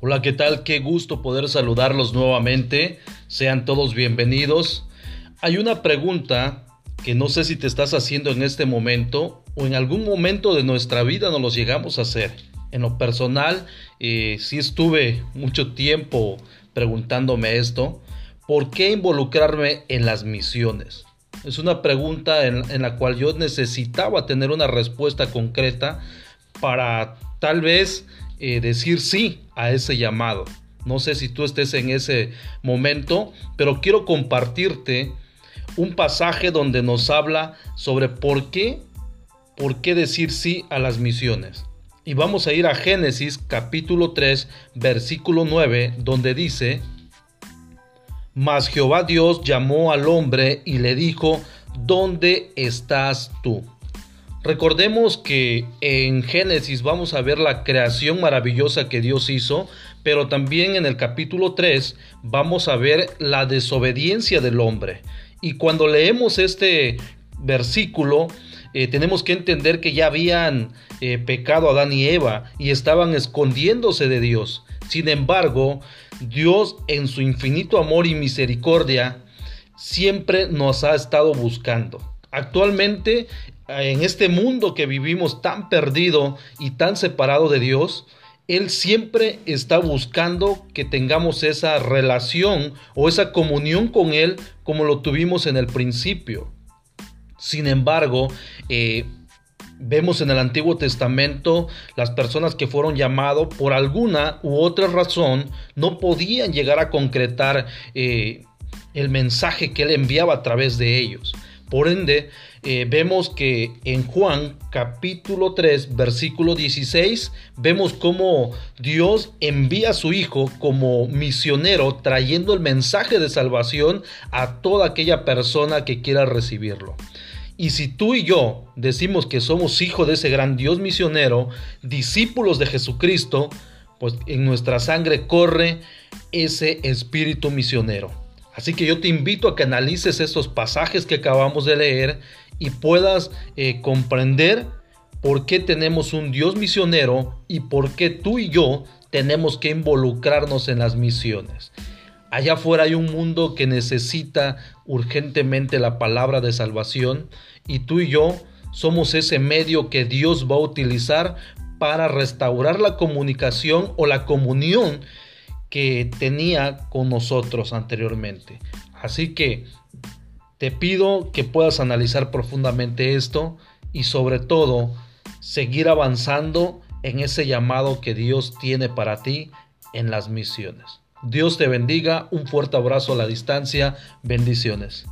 Hola, ¿qué tal? Qué gusto poder saludarlos nuevamente. Sean todos bienvenidos. Hay una pregunta que no sé si te estás haciendo en este momento o en algún momento de nuestra vida nos los llegamos a hacer. En lo personal, eh, sí estuve mucho tiempo preguntándome esto. ¿Por qué involucrarme en las misiones? Es una pregunta en, en la cual yo necesitaba tener una respuesta concreta para tal vez eh, decir sí a ese llamado. No sé si tú estés en ese momento, pero quiero compartirte un pasaje donde nos habla sobre por qué, por qué decir sí a las misiones. Y vamos a ir a Génesis capítulo 3, versículo 9, donde dice, Mas Jehová Dios llamó al hombre y le dijo, ¿dónde estás tú? Recordemos que en Génesis vamos a ver la creación maravillosa que Dios hizo, pero también en el capítulo 3 vamos a ver la desobediencia del hombre. Y cuando leemos este versículo, eh, tenemos que entender que ya habían eh, pecado Adán y Eva y estaban escondiéndose de Dios. Sin embargo, Dios en su infinito amor y misericordia siempre nos ha estado buscando. Actualmente en este mundo que vivimos tan perdido y tan separado de Dios, Él siempre está buscando que tengamos esa relación o esa comunión con Él como lo tuvimos en el principio. Sin embargo, eh, vemos en el Antiguo Testamento las personas que fueron llamados por alguna u otra razón no podían llegar a concretar eh, el mensaje que Él enviaba a través de ellos. Por ende, eh, vemos que en Juan capítulo 3, versículo 16, vemos cómo Dios envía a su Hijo como misionero trayendo el mensaje de salvación a toda aquella persona que quiera recibirlo. Y si tú y yo decimos que somos hijos de ese gran Dios misionero, discípulos de Jesucristo, pues en nuestra sangre corre ese espíritu misionero. Así que yo te invito a que analices estos pasajes que acabamos de leer y puedas eh, comprender por qué tenemos un Dios misionero y por qué tú y yo tenemos que involucrarnos en las misiones. Allá afuera hay un mundo que necesita urgentemente la palabra de salvación y tú y yo somos ese medio que Dios va a utilizar para restaurar la comunicación o la comunión que tenía con nosotros anteriormente. Así que te pido que puedas analizar profundamente esto y sobre todo seguir avanzando en ese llamado que Dios tiene para ti en las misiones. Dios te bendiga, un fuerte abrazo a la distancia, bendiciones.